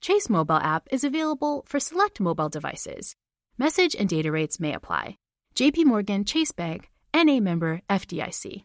Chase mobile app is available for select mobile devices. Message and data rates may apply. JP Morgan Chase Bank, NA member FDIC.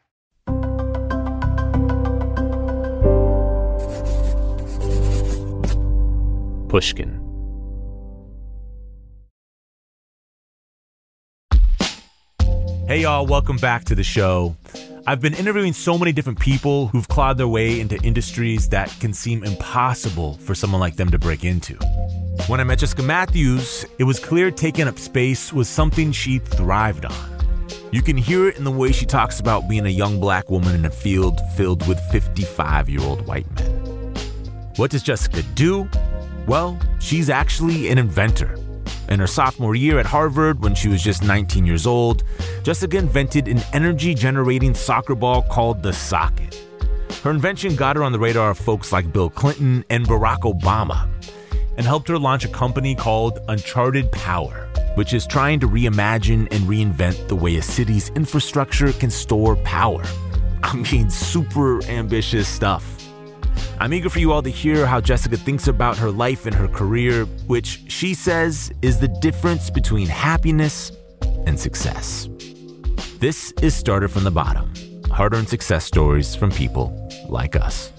Pushkin. Hey, y'all, welcome back to the show. I've been interviewing so many different people who've clawed their way into industries that can seem impossible for someone like them to break into. When I met Jessica Matthews, it was clear taking up space was something she thrived on. You can hear it in the way she talks about being a young black woman in a field filled with 55 year old white men. What does Jessica do? Well, she's actually an inventor. In her sophomore year at Harvard, when she was just 19 years old, Jessica invented an energy generating soccer ball called the SOCCKET. Her invention got her on the radar of folks like Bill Clinton and Barack Obama and helped her launch a company called Uncharted Power, which is trying to reimagine and reinvent the way a city's infrastructure can store power. I mean, super ambitious stuff. I'm eager for you all to hear how Jessica thinks about her life and her career, which she says is the difference between happiness and success. This is Started from the Bottom hard earned success stories from people like us.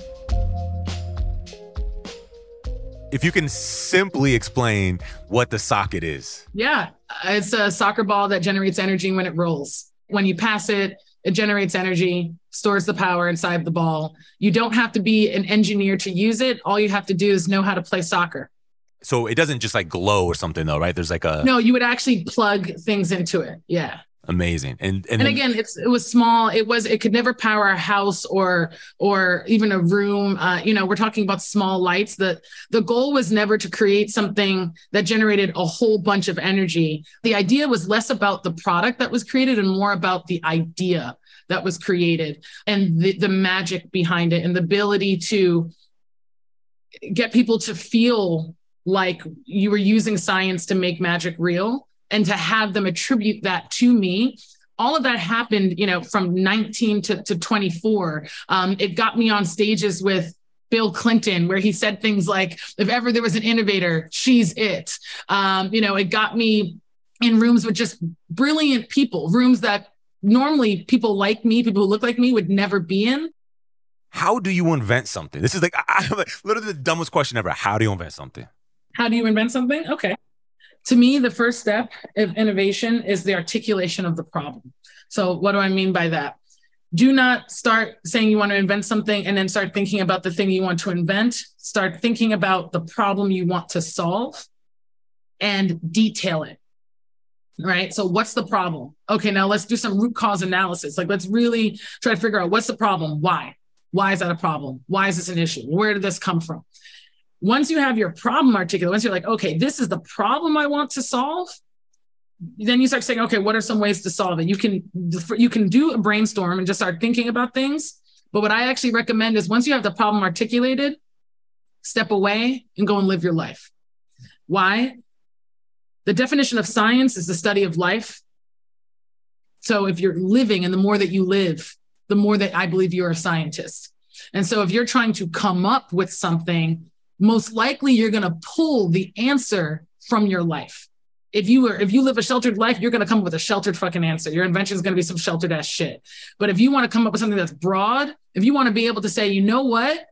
If you can simply explain what the SOCCKET is. Yeah, it's a soccer ball that generates energy when it rolls. When you pass it, it generates energy, stores the power inside the ball. You don't have to be an engineer to use it. All you have to do is know how to play soccer. So it doesn't just like glow or something though, right? There's like a No, you would actually plug things into it. Yeah. Amazing. And and, and then, again, it's it was small. It was it could never power a house or or even a room. Uh, you know, we're talking about small lights. The the goal was never to create something that generated a whole bunch of energy. The idea was less about the product that was created and more about the idea that was created and the, the magic behind it and the ability to get people to feel like you were using science to make magic real and to have them attribute that to me all of that happened you know from 19 to, to 24 um, it got me on stages with Bill Clinton, where he said things like, if ever there was an innovator, she's it. Um, you know, it got me in rooms with just brilliant people, rooms that normally people like me, people who look like me would never be in. How do you invent something? This is like, I, like literally the dumbest question ever. How do you invent something? How do you invent something? Okay. To me, the first step of innovation is the articulation of the problem. So, what do I mean by that? Do not start saying you want to invent something and then start thinking about the thing you want to invent. Start thinking about the problem you want to solve and detail it right? So what's the problem? Okay, now let's do some root cause analysis. Like let's really try to figure out what's the problem? Why? Why is that a problem? Why is this an issue? Where did this come from? Once you have your problem articulated, once you're like, okay, this is the problem I want to solve, then you start saying, okay, what are some ways to solve it? You can you can do a brainstorm and just start thinking about things. But what I actually recommend is once you have the problem articulated, step away and go and live your life. Why? The definition of science is the study of life. So if you're living and the more that you live, the more that I believe you're a scientist. And so if you're trying to come up with something, most likely you're going to pull the answer from your life. If you were, if you live a sheltered life, you're going to come up with a sheltered fucking answer. Your invention is going to be some sheltered ass shit. But if you want to come up with something that's broad, if you want to be able to say, you know what,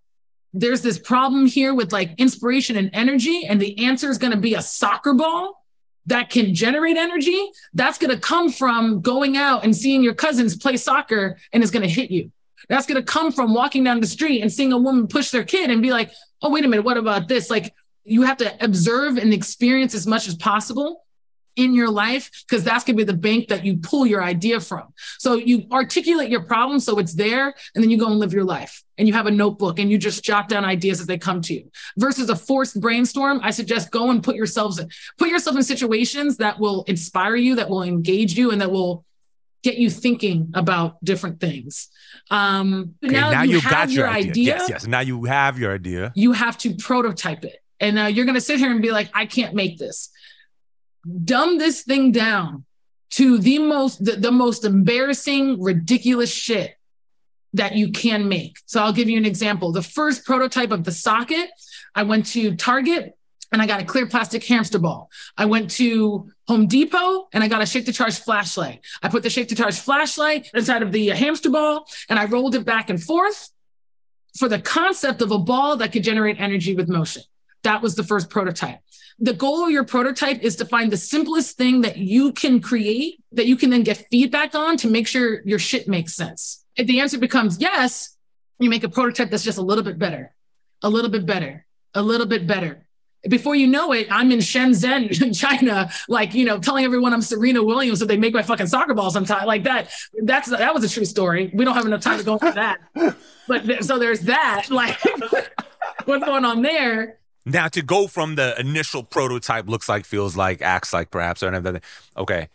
there's this problem here with like inspiration and energy, and the answer is going to be a soccer ball that can generate energy. That's going to come from going out and seeing your cousins play soccer, and it's going to hit you. That's going to come from walking down the street and seeing a woman push their kid and be like, oh, wait a minute, what about this? Like, you have to observe and experience as much as possible in your life because that's going to be the bank that you pull your idea from. So you articulate your problem so it's there and then you go and live your life and you have a notebook and you just jot down ideas as they come to you versus a forced brainstorm. I suggest go and put yourselves put yourself in situations that will inspire you, that will engage you and that will get you thinking about different things. Um, okay, now, now, you, you got your idea. idea. Yes, yes. Now you have your idea. You have to prototype it. And uh, you're going to sit here and be like, I can't make this dumb this thing down to the most the, the most embarrassing, ridiculous shit that you can make. So I'll give you an example. The first prototype of the SOCCKET, I went to Target and I got a clear plastic hamster ball. I went to Home Depot and I got a shake to charge flashlight. I put the shake to charge flashlight inside of the uh, hamster ball and I rolled it back and forth for the concept of a ball that could generate energy with motion. That was the first prototype the goal of your prototype is to find the simplest thing that you can create that you can then get feedback on to make sure your shit makes sense. If the answer becomes yes, you make a prototype that's just a little bit better, a little bit better, a little bit better. Before you know it, I'm in Shenzhen in China, like, you know, telling everyone I'm Serena Williams so they make my fucking soccer balls on time. Like that. That's that was a true story. We don't have enough time to go into that. But so there's that. Like what's going on there? Now to go from the initial prototype looks like, feels like, acts like, perhaps, or anything. Okay,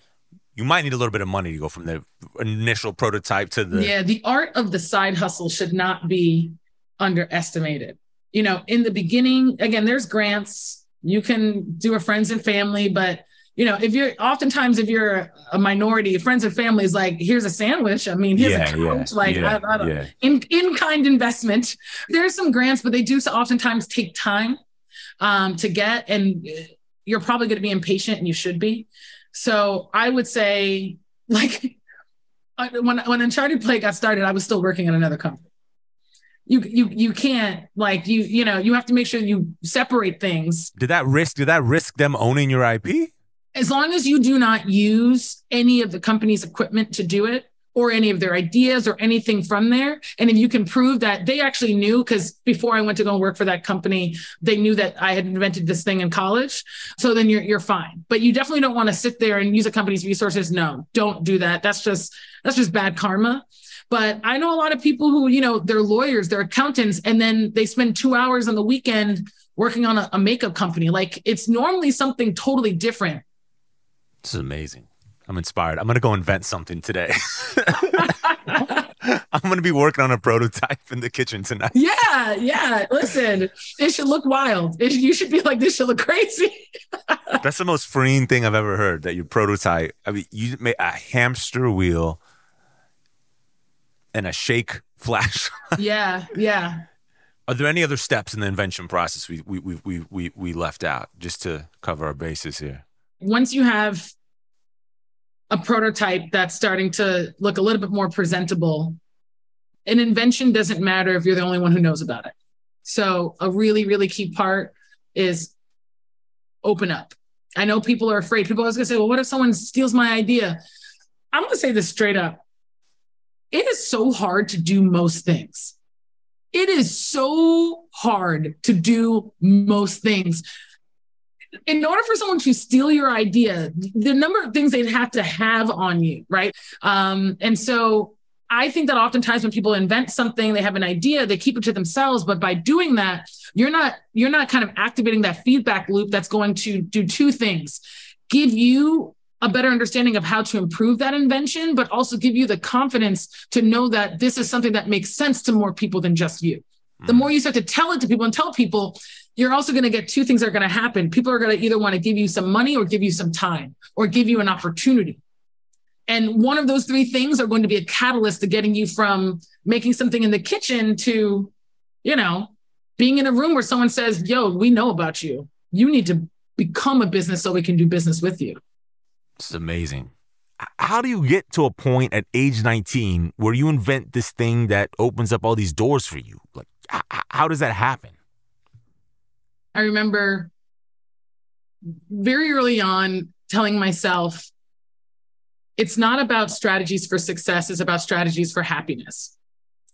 you might need a little bit of money to go from the initial prototype to the. Yeah, the art of the side hustle should not be underestimated. You know, in the beginning, again, there's grants. You can do a friends and family, but you know, if you're oftentimes if you're a minority, friends and family is like, here's a sandwich. I mean, here's yeah, a couch, yeah, like yeah, I, I yeah. in in kind investment. There's some grants, but they do so oftentimes take time um, to get, and you're probably going to be impatient, and you should be. So I would say, like, when when Uncharted Play got started, I was still working at another company. You you you can't like you you know you have to make sure you separate things. Did that risk? Did that risk them owning your IP? As long as you do not use any of the company's equipment to do it, or any of their ideas or anything from there. And if you can prove that they actually knew, because before I went to go and work for that company, they knew that I had invented this thing in college. So then you're you're fine. But you definitely don't want to sit there and use a company's resources. No, don't do that. That's just that's just bad karma. But I know a lot of people who, you know, they're lawyers, they're accountants, and then they spend two hours on the weekend working on a, a makeup company. Like it's normally something totally different. This is amazing. I'm inspired. I'm gonna go invent something today. I'm gonna be working on a prototype in the kitchen tonight. Yeah, yeah. Listen, it should look wild. It, you should be like, this should look crazy. That's the most freeing thing I've ever heard. That you prototype. I mean, you made a hamster wheel and a shake flash. yeah, yeah. Are there any other steps in the invention process we we we we we left out just to cover our bases here? Once you have a prototype that's starting to look a little bit more presentable. An invention doesn't matter if you're the only one who knows about it. So, a really, really key part is open up. I know people are afraid. People are always to say, well, what if someone steals my idea? I'm to say this straight up. It is so hard to do most things. It is so hard to do most things in order for someone to steal your idea, the number of things they'd have to have on you, right? Um, and so I think that oftentimes when people invent something, they have an idea, they keep it to themselves. But by doing that, you're not you're not kind of activating that feedback loop that's going to do two things: give you a better understanding of how to improve that invention, but also give you the confidence to know that this is something that makes sense to more people than just you. The mm. more you start to tell it to people and tell people, you're also going to get two things that are going to happen. People are going to either want to give you some money or give you some time or give you an opportunity. And one of those three things are going to be a catalyst to getting you from making something in the kitchen to, you know, being in a room where someone says, Yo, we know about you. You need to become a business so we can do business with you. It's amazing. How do you get to a point at age 19 where you invent this thing that opens up all these doors for you? Like, how does that happen? I remember very early on telling myself, it's not about strategies for success, it's about strategies for happiness.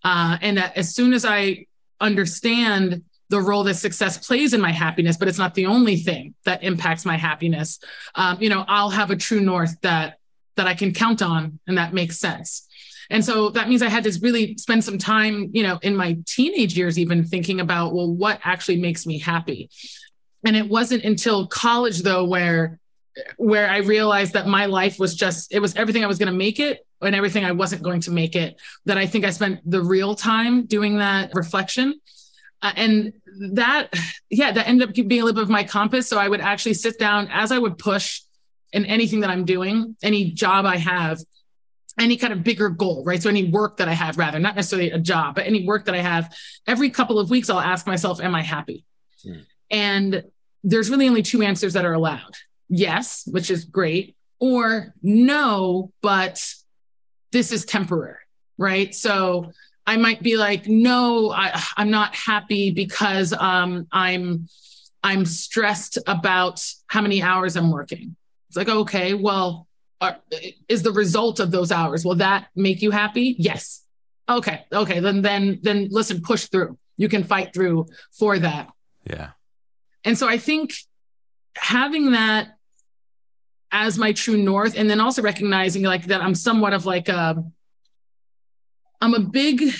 Uh, and that as soon as I understand the role that success plays in my happiness, but it's not the only thing that impacts my happiness, um, you know, I'll have a true north that that I can count on and that makes sense. And so that means I had to really spend some time, you know, in my teenage years, even thinking about, well, what actually makes me happy. And it wasn't until college, though, where where I realized that my life was just, it was everything I was going to make it and everything I wasn't going to make it, that I think I spent the real time doing that reflection. Uh, and that, yeah, that ended up being a little bit of my compass. So I would actually sit down as I would push in anything that I'm doing, any job I have, any kind of bigger goal, right? So any work that I have, rather, not necessarily a job, but any work that I have, every couple of weeks, I'll ask myself, am I happy? Hmm. And there's really only two answers that are allowed yes, which is great, or no, but this is temporary, right? So I might be like, no, I, I'm not happy because um, I'm I'm stressed about how many hours I'm working. It's like, okay, well, are, is the result of those hours will that make you happy? Yes. Okay. Okay. Then then then listen, push through. You can fight through for that. Yeah. And so I think having that as my true north and then also recognizing like that i'm somewhat of like a i'm a big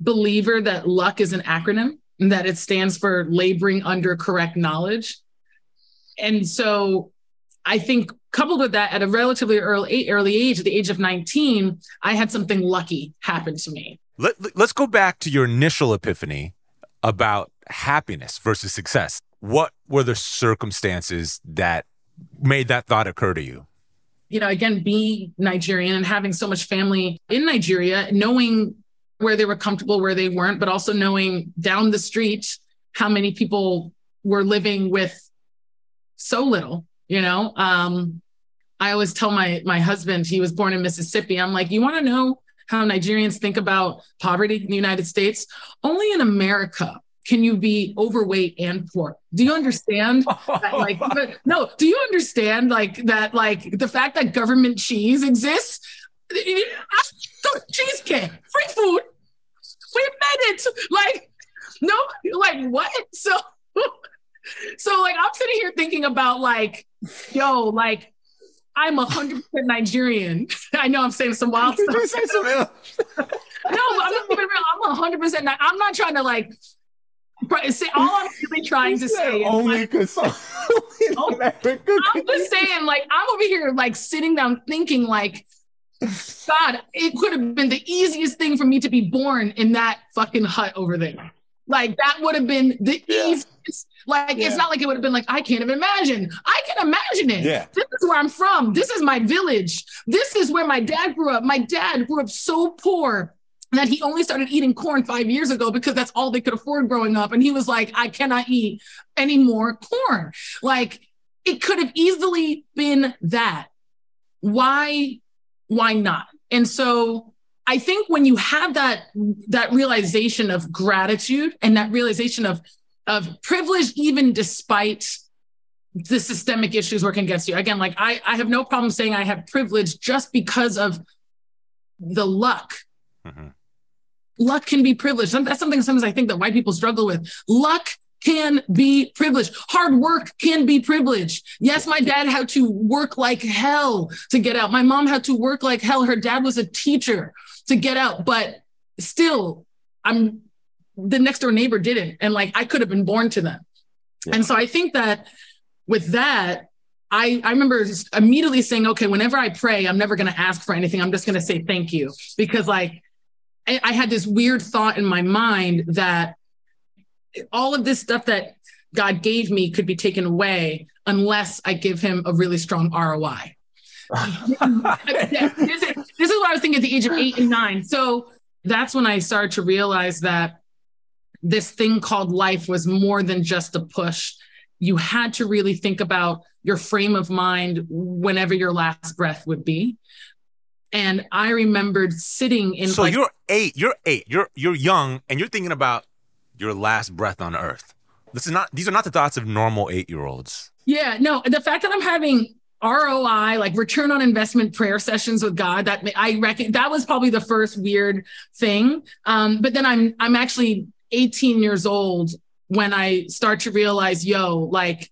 believer that luck is an acronym and that it stands for laboring under correct knowledge. And so i think coupled with that at a relatively early early age at the age of 19 i had something lucky happen to me. Let, let's go back to your initial epiphany about happiness versus success. What were the circumstances that made that thought occur to you? You know, again, being Nigerian and having so much family in Nigeria, knowing where they were comfortable, where they weren't, but also knowing down the street how many people were living with so little, you know. Um, I always tell my my husband, he was born in Mississippi. I'm like, you want to know how Nigerians think about poverty in the United States? Only in America can you be overweight and poor? Do you understand that, like, no, do you understand like that, like the fact that government cheese exists? Cheesecake, free food. We made it. Like, no, like what? So, so like I'm sitting here thinking about like, yo, like I'm a hundred percent Nigerian. I know I'm saying some wild stuff. no, but I'm not even real. I'm a hundred percent. I'm not trying to like All I'm really trying to say only because like, oh, oh I'm just saying, like, I'm over here, like, sitting down thinking, like, God, it could have been the easiest thing for me to be born in that fucking hut over there. Like, that would have been the yeah. easiest. Like, yeah. it's not like it would have been like, I can't even imagine. I can imagine it. Yeah. This is where I'm from. This is my village. This is where my dad grew up. My dad grew up so poor that he only started eating corn five years ago because that's all they could afford growing up. And he was like, I cannot eat any more corn. Like it could have easily been that. Why, why not? And so I think when you have that, that realization of gratitude and that realization of, of privilege, even despite the systemic issues working against you. Again, like I, I have no problem saying I have privilege just because of the luck mm-hmm luck can be privileged. That's something sometimes I think that white people struggle with. Luck can be privileged. Hard work can be privileged. Yes, my dad had to work like hell to get out. My mom had to work like hell. Her dad was a teacher to get out, but still, I'm the next door neighbor didn't. And like I could have been born to them. Yeah. And so I think that with that, I, I remember immediately saying, okay, whenever I pray, I'm never going to ask for anything. I'm just going to say thank you because like I had this weird thought in my mind that all of this stuff that God gave me could be taken away unless I give him a really strong ROI. this, is, this is what I was thinking at the age of eight and nine. So that's when I started to realize that this thing called life was more than just a push. You had to really think about your frame of mind whenever your last breath would be. And I remembered sitting in. So like, you're eight. You're eight. You're you're young, and you're thinking about your last breath on Earth. This is not. These are not the thoughts of normal eight year olds. Yeah, no. The fact that I'm having ROI, like return on investment prayer sessions with God. That I reckon that was probably the first weird thing. Um, but then I'm I'm actually 18 years old when I start to realize, yo, like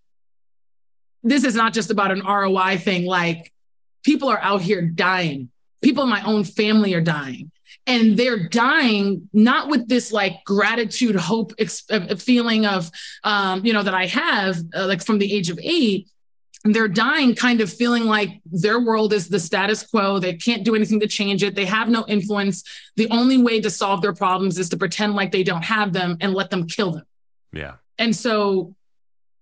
this is not just about an ROI thing. Like people are out here dying. People in my own family are dying. And they're dying not with this like gratitude, hope, ex- feeling of, um, you know, that I have uh, like from the age of eight they're dying kind of feeling like their world is the status quo. They can't do anything to change it. They have no influence. The only way to solve their problems is to pretend like they don't have them and let them kill them. Yeah. And so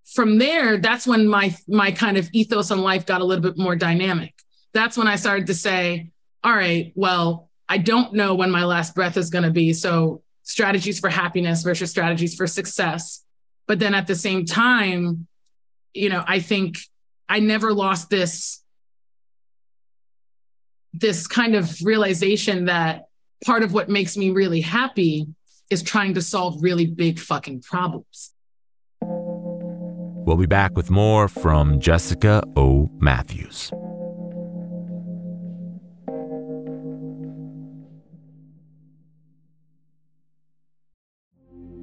from there, that's when my my kind of ethos on life got a little bit more dynamic. That's when I started to say, all right, well, I don't know when my last breath is going to be. So strategies for happiness versus strategies for success. But then at the same time, you know, I think I never lost this this kind of realization that part of what makes me really happy is trying to solve really big fucking problems. We'll be back with more from Jessica O. Matthews.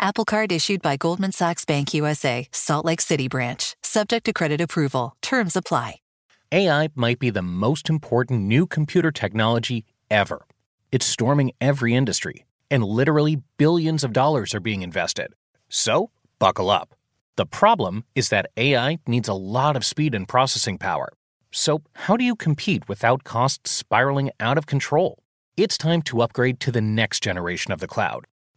Apple Card issued by Goldman Sachs Bank USA, Salt Lake City branch, subject to credit approval. Terms apply. AI might be the most important new computer technology ever. It's storming every industry, and literally billions of dollars are being invested. So, buckle up. The problem is that AI needs a lot of speed and processing power. So, how do you compete without costs spiraling out of control? It's time to upgrade to the next generation of the cloud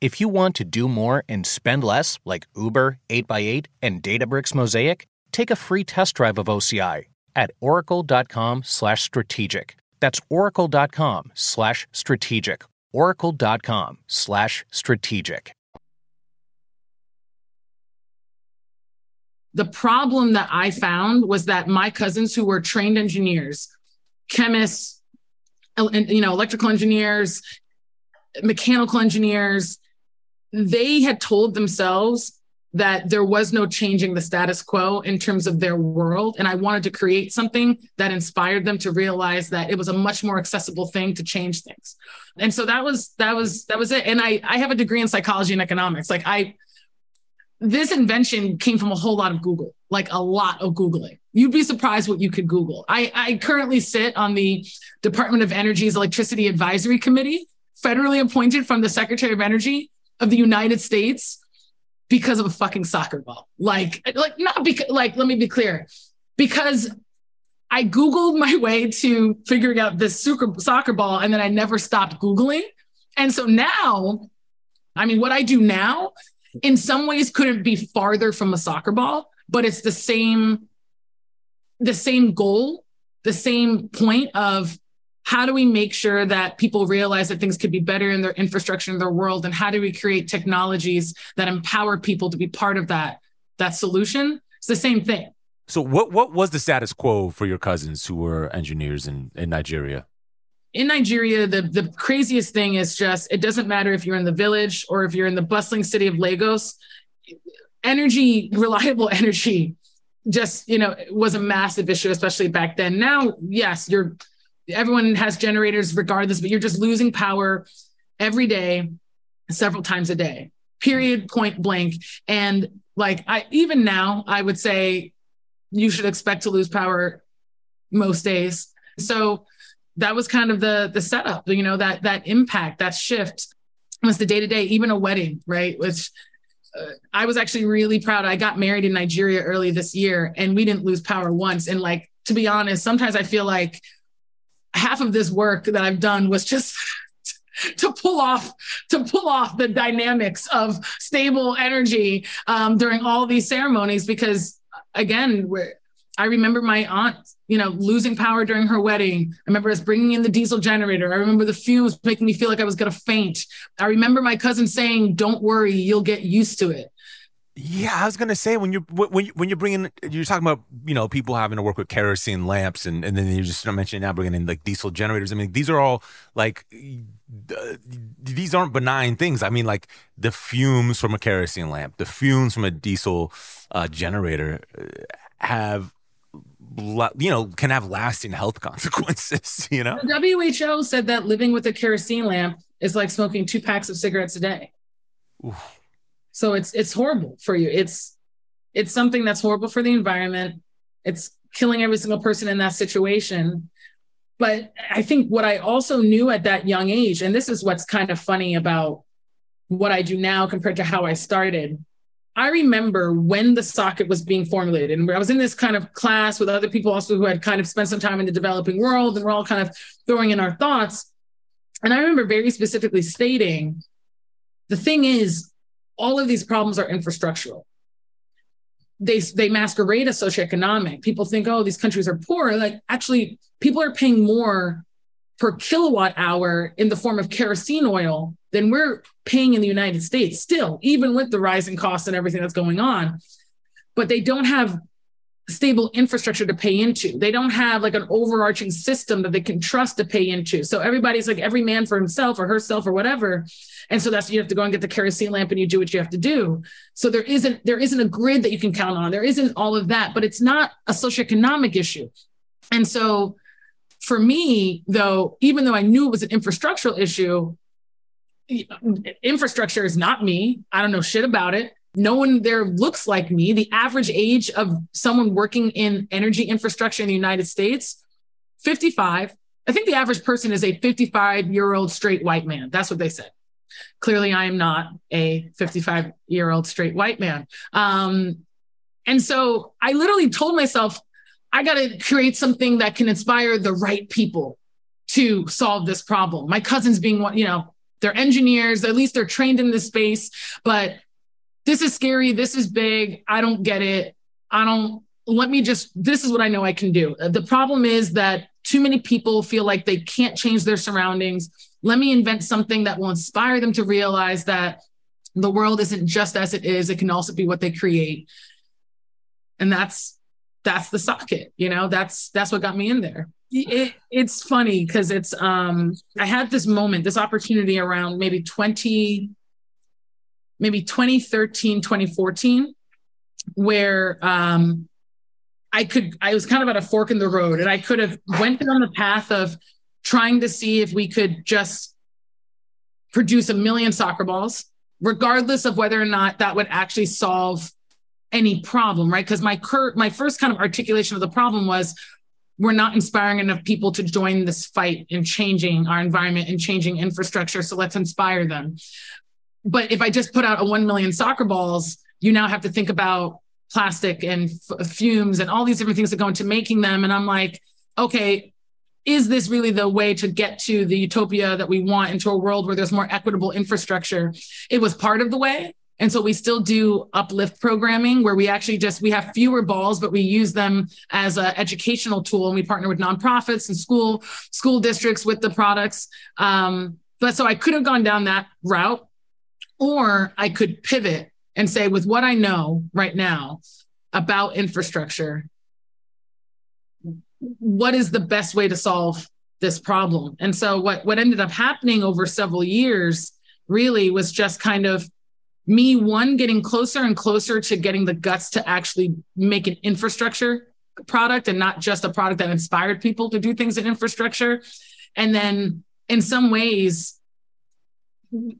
If you want to do more and spend less, like Uber, 8x8, and Databricks Mosaic, take a free test drive of OCI at oracle.com/strategic. That's oracle.com slash strategic. Oracle.com slash strategic. The problem that I found was that my cousins who were trained engineers, chemists, you know, electrical engineers, mechanical engineers, they had told themselves that there was no changing the status quo in terms of their world. And I wanted to create something that inspired them to realize that it was a much more accessible thing to change things. And so that was that was that was it. And I I have a degree in psychology and economics. Like I this invention came from a whole lot of Google, like a lot of Googling. You'd be surprised what you could Google. I, I currently sit on the Department of Energy's Electricity Advisory Committee, federally appointed from the Secretary of Energy of the United States because of a fucking soccer ball. Like, like not because, like, let me be clear, because I Googled my way to figuring out this soccer ball and then I never stopped Googling. And so now, I mean, what I do now in some ways couldn't be farther from a soccer ball, but it's the same, the same goal, the same point of how do we make sure that people realize that things could be better in their infrastructure in their world? And how do we create technologies that empower people to be part of that that solution? It's the same thing. So what what was the status quo for your cousins who were engineers in, in nigeria? In Nigeria, the, the craziest thing is just it doesn't matter if you're in the village or if you're in the bustling city of Lagos, energy, reliable energy, just, you know, was a massive issue, especially back then. Now, yes, you're everyone has generators regardless, but you're just losing power every day, several times a day, period, point blank. And like I even now, I would say you should expect to lose power most days. So that was kind of the the setup, you know, that that impact, that shift was the day to day, even a wedding, right? Which uh, I was actually really proud. I got married in Nigeria early this year and we didn't lose power once. And like, to be honest, sometimes I feel like half of this work that I've done was just to pull off to pull off the dynamics of stable energy um, during all these ceremonies because again I remember my aunt, you know, losing power during her wedding. I remember us bringing in the diesel generator. I remember the fumes making me feel like I was going to faint. I remember my cousin saying, "Don't worry, you'll get used to it." Yeah, I was gonna say when you're when you, when you're bringing you're talking about you know people having to work with kerosene lamps and and then you're just mentioning now bringing in like diesel generators. I mean these are all like uh, these aren't benign things. I mean like the fumes from a kerosene lamp, the fumes from a diesel uh, generator uh, have you know can have lasting health consequences. You know, the WHO said that living with a kerosene lamp is like smoking two packs of cigarettes a day. Oof. So it's it's horrible for you. It's it's something that's horrible for the environment. It's killing every single person in that situation. But I think what I also knew at that young age, and this is what's kind of funny about what I do now compared to how I started. I remember when the SOCCKET was being formulated, and I was in this kind of class with other people also who had kind of spent some time in the developing world, and we're all kind of throwing in our thoughts. And I remember very specifically stating the thing is, all of these problems are infrastructural. They, they masquerade as socioeconomic. People think, oh, these countries are poor. Like, actually, people are paying more per kilowatt hour in the form of kerosene oil than we're paying in the United States, still, even with the rising costs and everything that's going on. But they don't have stable infrastructure to pay into. They don't have like an overarching system that they can trust to pay into. So everybody's like every man for himself or herself or whatever. And so that's you have to go and get the kerosene lamp and you do what you have to do. So there isn't there isn't a grid that you can count on. There isn't all of that, but it's not a socioeconomic issue. And so for me, though, even though I knew it was an infrastructural issue, infrastructure is not me. I don't know shit about it. No one there looks like me. The average age of someone working in energy infrastructure in the United States, 55. I think the average person is a 55 year old straight white man. That's what they said. Clearly, I am not a 55 year old straight white man. Um, and so I literally told myself, I got to create something that can inspire the right people to solve this problem. My cousins being one, you know, they're engineers, at least they're trained in this space, but this is scary. This is big. I don't get it. I don't, let me just, this is what I know I can do. The problem is that too many people feel like they can't change their surroundings. Let me invent something that will inspire them to realize that the world isn't just as it is, it can also be what they create. And that's that's the SOCCKET, you know, that's that's what got me in there. It, it's funny because it's um I had this moment, this opportunity around maybe 20 maybe 2013, 2014, where um, I could, I was kind of at a fork in the road and I could have went down the path of trying to see if we could just produce a million soccer balls, regardless of whether or not that would actually solve any problem, right? Because my cur- my first kind of articulation of the problem was we're not inspiring enough people to join this fight in changing our environment and changing infrastructure. So let's inspire them. But if I just put out a 1 million soccer balls, you now have to think about plastic and f- fumes and all these different things that go into making them. And I'm like, okay, is this really the way to get to the utopia that we want into a world where there's more equitable infrastructure? It was part of the way. And so we still do uplift programming where we actually just we have fewer balls, but we use them as an educational tool. And we partner with nonprofits and school school districts with the products. Um, but so I could have gone down that route, or I could pivot and say, with what I know right now about infrastructure, what is the best way to solve this problem? And so what what ended up happening over several years really was just kind of me one getting closer and closer to getting the guts to actually make an infrastructure product and not just a product that inspired people to do things in infrastructure and then in some ways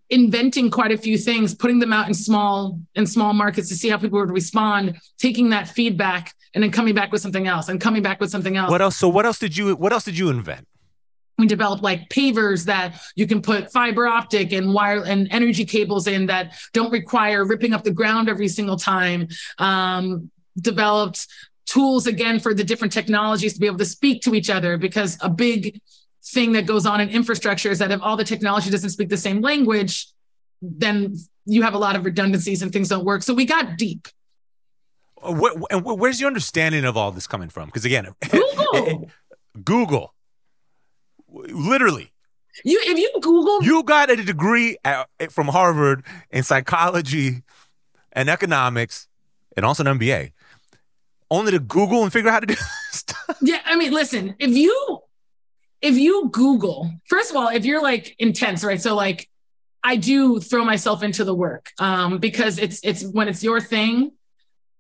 inventing quite a few things putting them out in small in small markets to see how people would respond taking that feedback and then coming back with something else and coming back with something else what else so what else did you what else did you invent we developed like pavers that you can put fiber optic and wire and energy cables in that don't require ripping up the ground every single time. Um, developed tools again for the different technologies to be able to speak to each other because a big thing that goes on in infrastructure is that if all the technology doesn't speak the same language, then you have a lot of redundancies and things don't work. So we got deep. Uh, Where, where's your understanding of all this coming from? Because again, Google. Google literally. You if you Google you got a degree at, from Harvard in psychology and economics, and also an MBA, only to Google and figure out how to do stuff. Yeah, I mean, listen, if you if you Google, first of all, if you're like intense, right? So like I do throw myself into the work um, because it's it's when it's your thing,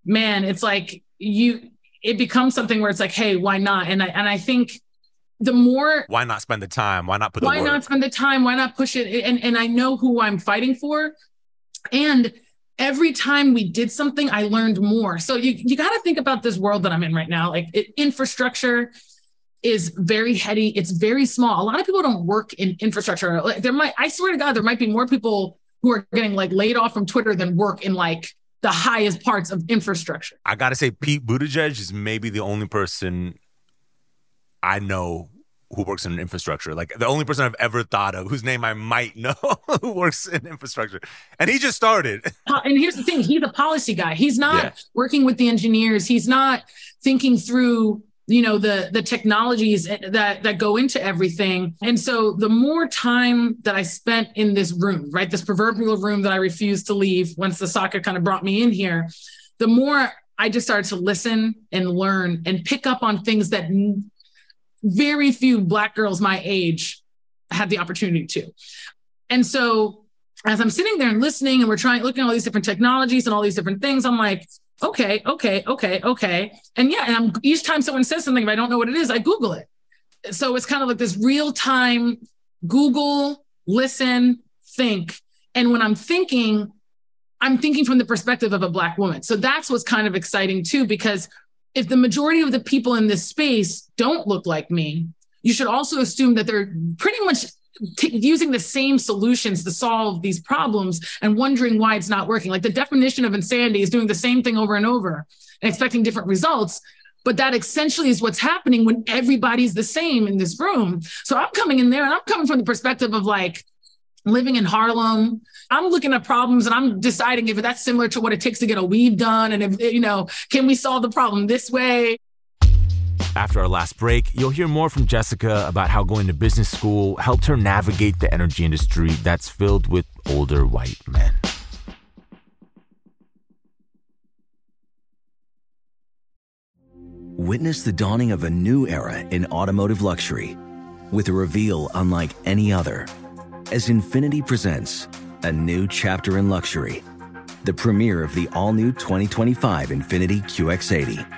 man. It's like you it becomes something where it's like, hey, why not? And I and I think the more why not spend the time why not put the why work? not spend the time why not push it and and i know who i'm fighting for and every time we did something i learned more so you you got to think about this world that i'm in right now like it, infrastructure is very heady it's very small a lot of people don't work in infrastructure like there might i swear to god there might be more people who are getting like laid off from twitter than work in like the highest parts of infrastructure i gotta say pete buttigieg is maybe the only person I know who works in infrastructure. Like the only person I've ever thought of whose name I might know who works in infrastructure. And he just started. And here's the thing he's a policy guy. He's not yeah. working with the engineers. He's not thinking through you know the the technologies that that go into everything and so the more time that i spent in this room right this proverbial room that i refused to leave once the soccer kind of brought me in here the more i just started to listen and learn and pick up on things that very few black girls my age had the opportunity to. And so as I'm sitting there and listening and we're trying looking at all these different technologies and all these different things, I'm like, okay, okay, okay, okay. And yeah, and I'm each time someone says something, if I don't know what it is, I Google it. So it's kind of like this real time Google, listen, think. And when I'm thinking, I'm thinking from the perspective of a Black woman. So that's what's kind of exciting too, because if the majority of the people in this space don't look like me, you should also assume that they're pretty much t- using the same solutions to solve these problems and wondering why it's not working. Like the definition of insanity is doing the same thing over and over and expecting different results. But that essentially is what's happening when everybody's the same in this room. So I'm coming in there and I'm coming from the perspective of like, living in Harlem. I'm looking at problems and I'm deciding if that's similar to what it takes to get a weave done. And if, you know, can we solve the problem this way? After our last break, you'll hear more from Jessica about how going to business school helped her navigate the energy industry that's filled with older white men. Witness the dawning of a new era in automotive luxury with a reveal unlike any other as Infiniti presents a new chapter in luxury. The premiere of the all new 2025 Infiniti QX80.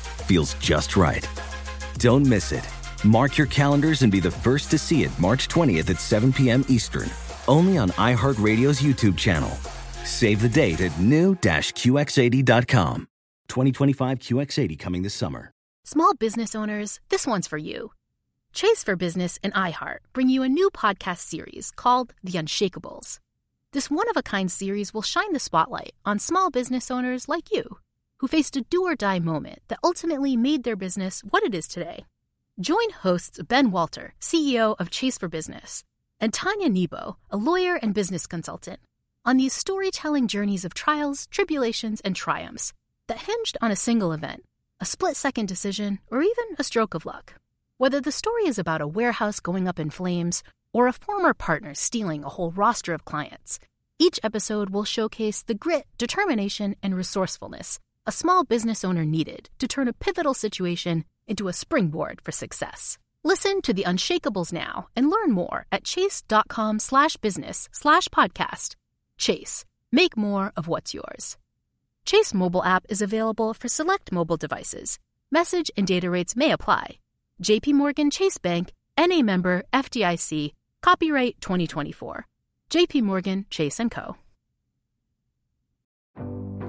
feels just right. Don't miss it. Mark your calendars and be the first to see it March 20th at 7 p.m. Eastern, only on iHeartRadio's YouTube channel. Save the date at new-QX80.com. 2025 QX80 coming this summer. Small business owners, this one's for you. Chase for Business and iHeart bring you a new podcast series called The Unshakables. This one of a kind series will shine the spotlight on small business owners like you who faced a do or die moment that ultimately made their business what it is today. Join hosts Ben Walter, CEO of Chase for Business, and Tanya Nebo, a lawyer and business consultant, on these storytelling journeys of trials, tribulations, and triumphs that hinged on a single event, a split second decision, or even a stroke of luck. Whether the story is about a warehouse going up in flames or a former partner stealing a whole roster of clients, each episode will showcase the grit, determination, and resourcefulness a small business owner needed to turn a pivotal situation into a springboard for success. Listen to the Unshakables now and learn more at chase.com slash business slash podcast. Chase, make more of what's yours. Chase mobile app is available for select mobile devices. Message and data rates may apply. JPMorgan Chase Bank, NA member FDIC, copyright 2024. JPMorgan Chase & Co.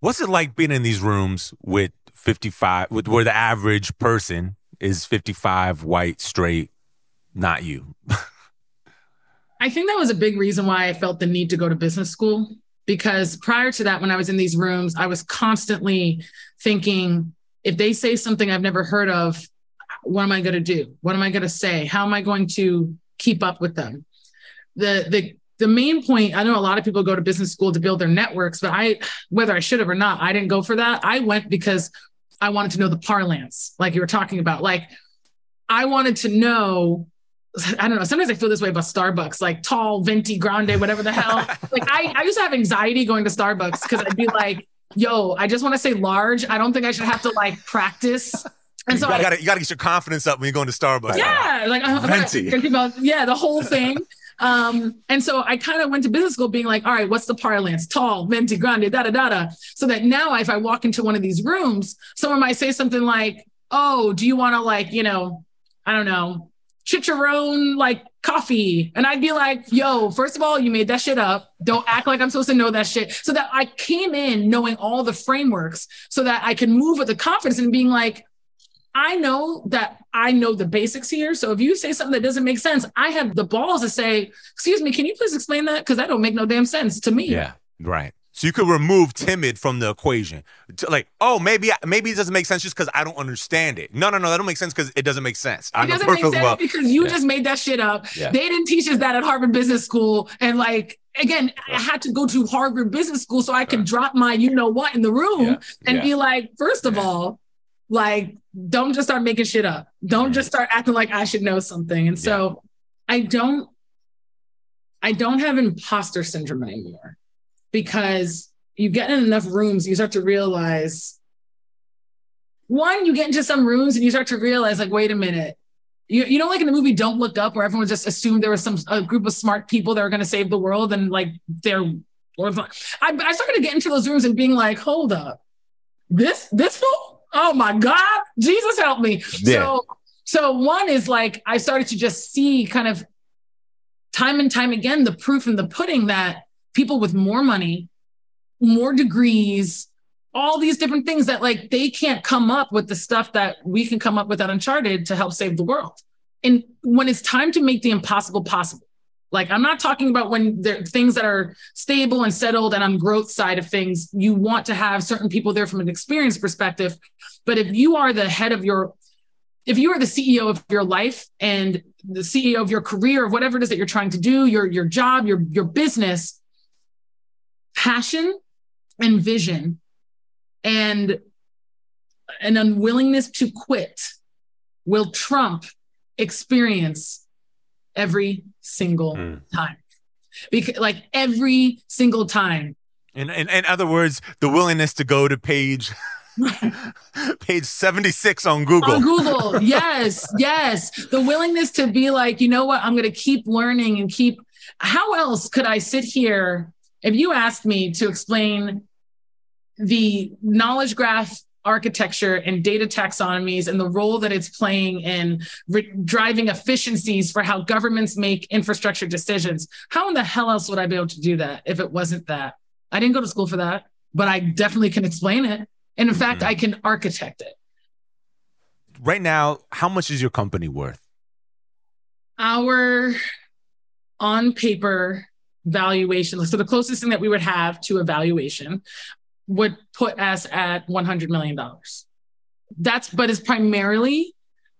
What's it like being in these rooms with 55, with where the average person is 55, white, straight, not you? I think that was a big reason why I felt the need to go to business school. Because prior to that, when I was in these rooms, I was constantly thinking, if they say something I've never heard of, what am I going to do? What am I going to say? How am I going to keep up with them? The, the the main point i know a lot of people go to business school to build their networks but i whether i should have or not i didn't go for that i went because i wanted to know the parlance like you were talking about like i wanted to know I don't know. Sometimes I feel this way about Starbucks, like tall, venti, grande, whatever the hell. like I, I used to have anxiety going to Starbucks because I'd be like, yo, I just want to say large. I don't think I should have to like practice. And so you gotta, I, you gotta get your confidence up when you're going to Starbucks. Yeah, like I'm, venti. about yeah the whole thing. Um, and so I kind of went to business school being like, all right, what's the parlance? Tall, venti, grande, da da da da. So that now if I walk into one of these rooms, someone might say something like, oh, do you want to like, you know, I don't know, chicharron like coffee. And I'd be like, yo, first of all, you made that shit up. Don't act like I'm supposed to know that shit. So that I came in knowing all the frameworks so that I can move with the confidence and being like, I know that I know the basics here. So if you say something that doesn't make sense, I have the balls to say, excuse me, can you please explain that? Because that don't make no damn sense to me. Yeah, right. So you could remove timid from the equation. Like, oh, maybe maybe it doesn't make sense just because I don't understand it. No, no, no, that don't make sense because it doesn't make sense. I it doesn't make sense well. because you yeah. just made that shit up. Yeah. They didn't teach us that at Harvard Business School, and like again, I had to go to Harvard Business School so I could drop my you know what in the room yeah. and be like, first of all, like, don't just start making shit up. Don't just start acting like I should know something. And so I don't I don't have imposter syndrome anymore because you get in enough rooms, you start to realize one, you get into some rooms and you start to realize, like, wait a minute. You, you know, like in the movie Don't Look Up, where everyone just assumed there was some a group of smart people that were going to save the world, and like they're. I, I started to get into those rooms and being like, hold up, this this fool, oh my god, Jesus help me. Yeah. So so one is like I started to just see kind of time and time again, the proof in the pudding that people with more money, more degrees, all these different things that like they can't come up with the stuff that we can come up with at Uncharted to help save the world. And when it's time to make the impossible possible, like I'm not talking about when there things that are stable and settled and on growth side of things, you want to have certain people there from an experience perspective. But if you are the head of your if you are the CEO of your life and the CEO of your career of whatever it is that you're trying to do, your your job, your your business, passion and vision and an unwillingness to quit will trump experience every single mm. time. Because like every single time. In, in, in other words, the willingness to go to page page 76 on Google. On Google, yes, yes. The willingness to be like, you know what, I'm going to keep learning and keep. How else could I sit here? If you asked me to explain the knowledge graph architecture and data taxonomies and the role that it's playing in re- driving efficiencies for how governments make infrastructure decisions. How in the hell else would I be able to do that if it wasn't that? I didn't go to school for that, but I definitely can explain it. And in mm-hmm. fact, I can architect it. Right now, how much is your company worth? Our on paper valuation. So the closest thing that we would have to a valuation would put us at $100 million. That's, but it's primarily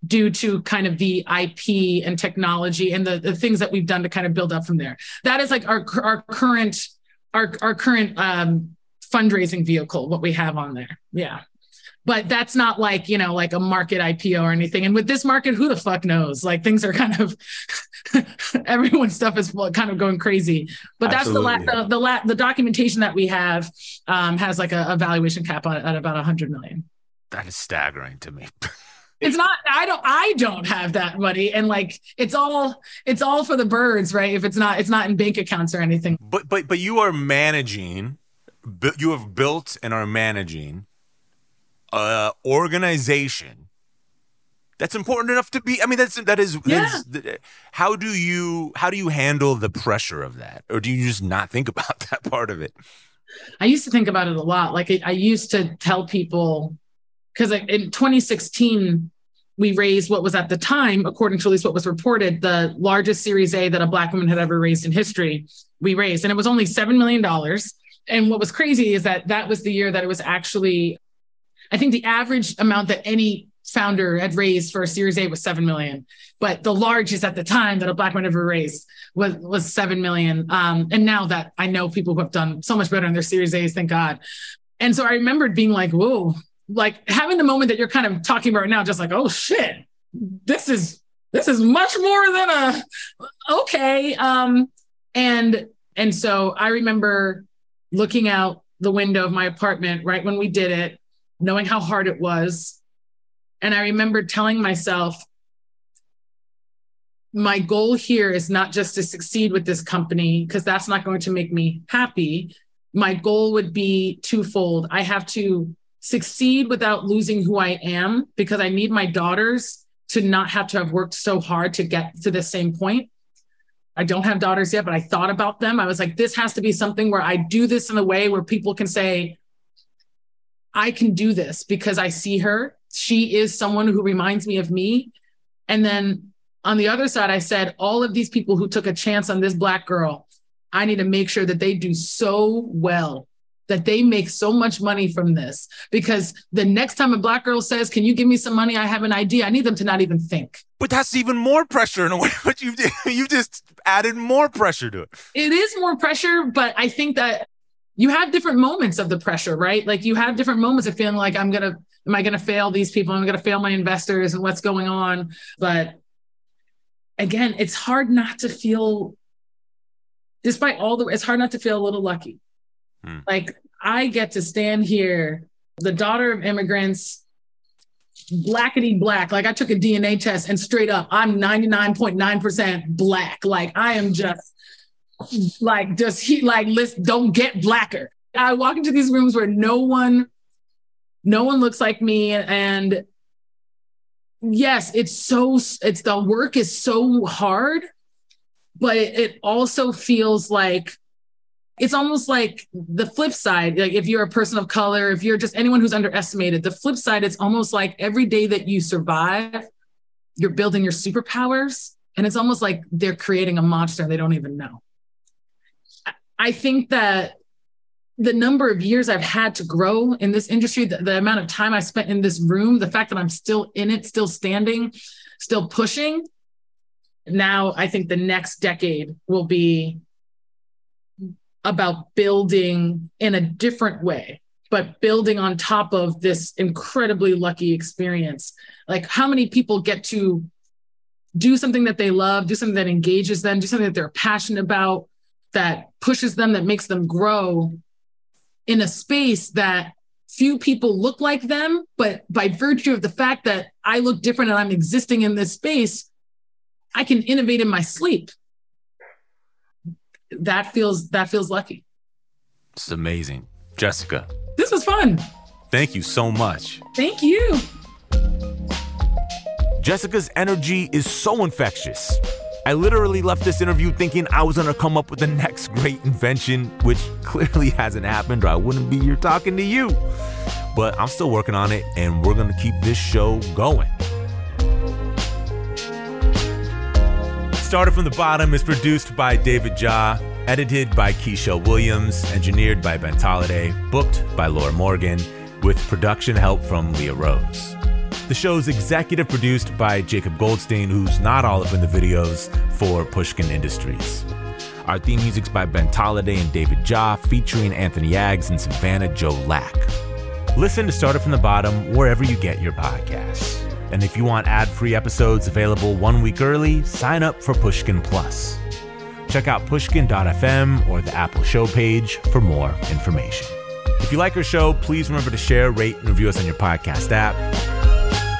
due to kind of the IP and technology and the, the things that we've done to kind of build up from there. That is like our, our current, our, our current um, fundraising vehicle, what we have on there. Yeah but that's not like you know like a market ipo or anything and with this market who the fuck knows like things are kind of everyone's stuff is kind of going crazy. But that's Absolutely. the la- the, the, la- the documentation that we have um, has like a, a valuation cap on, at about 100 million. That is staggering to me. It's not i don't i don't have that money. And like it's all it's all for the birds right? If it's not it's not in bank accounts or anything. But but but you are managing you have built and are managing uh, organization that's important enough to be i mean that's that is yeah. how do you how do you handle the pressure of that? Or do you just not think about that part of it? I used to think about it a lot. Like i used to tell people because in 2016 we raised what was at the time according to at least what was reported the largest series a that a black woman had ever raised in history. We raised and it was only $7 million and what was crazy is that that was the year that it was actually I think the average amount that any founder had raised for a Series A was seven million, but the largest at the time that a black man ever raised was was seven million. Um, and now that I know people who have done so much better in their Series A's, thank God. And so I remembered being like, whoa, like having the moment that you're kind of talking about right now, just like, oh shit, this is this is much more than a okay. Um, and and so I remember looking out the window of my apartment right when we did it knowing how hard it was. And I remember telling myself, my goal here is not just to succeed with this company, because that's not going to make me happy. My goal would be twofold. I have to succeed without losing who I am, because I need my daughters to not have to have worked so hard to get to the same point. I don't have daughters yet, but I thought about them. I was like, this has to be something where I do this in a way where people can say, I can do this because I see her. She is someone who reminds me of me. And then on the other side, I said, all of these people who took a chance on this Black girl, I need to make sure that they do so well, that they make so much money from this. Because the next time a Black girl says, Can you give me some money? I have an idea. I need them to not even think. But that's even more pressure in a way. But you you just added more pressure to it. It is more pressure, but I think that you have different moments of the pressure, right? Like you have different moments of feeling like I'm gonna, am I gonna fail these people? Am I'm gonna fail my investors and what's going on. But again, it's hard not to feel, despite all the, it's hard not to feel a little lucky. Hmm. Like I get to stand here, the daughter of immigrants, blackety black. Like I took a DNA test and straight up, I'm 99.9% black. Like I am just like does he like list don't get blacker i walk into these rooms where no one no one looks like me. And yes it's so it's the work is so hard but it, also feels like it's almost like the flip side like if you're a person of color if you're just anyone who's underestimated the flip side it's almost like every day that you survive you're building your superpowers and it's almost like they're creating a monster they don't even know. I think that the number of years i've had to grow in this industry the, the amount of time i spent in this room the fact that i'm still in it still standing still pushing now i think the next decade will be about building in a different way but building on top of this incredibly lucky experience. Like how many people get to do something that they love do something that engages them do something that they're passionate about that pushes them that makes them grow in a space that few people look like them but by virtue of the fact that i look different and i'm existing in this space i can innovate in my sleep that feels that feels lucky. It's amazing. Jessica. This was fun. Thank you so much. Thank you. Jessica's energy is so infectious. I literally left this interview thinking I was gonna come up with the next great invention, which clearly hasn't happened, or I wouldn't be here talking to you. But I'm still working on it, and we're gonna keep this show going. Started from the Bottom is produced by David Jaw, edited by Keisha Williams, engineered by Ben Tolliday, booked by Laura Morgan, with production help from Leah Rose. The show is executive produced by Jacob Goldstein, who's not all up in the videos for Pushkin Industries. Our theme music's by Ben Tolliday and David Jaw, featuring Anthony Aggs and Savannah Joe Lack. Listen to Start Started from the Bottom wherever you get your podcasts. And if you want ad free episodes available one week early, sign up for Pushkin Plus. Check out pushkin.fm or the Apple show page for more information. If you like our show, please remember to share, rate, and review us on your podcast app.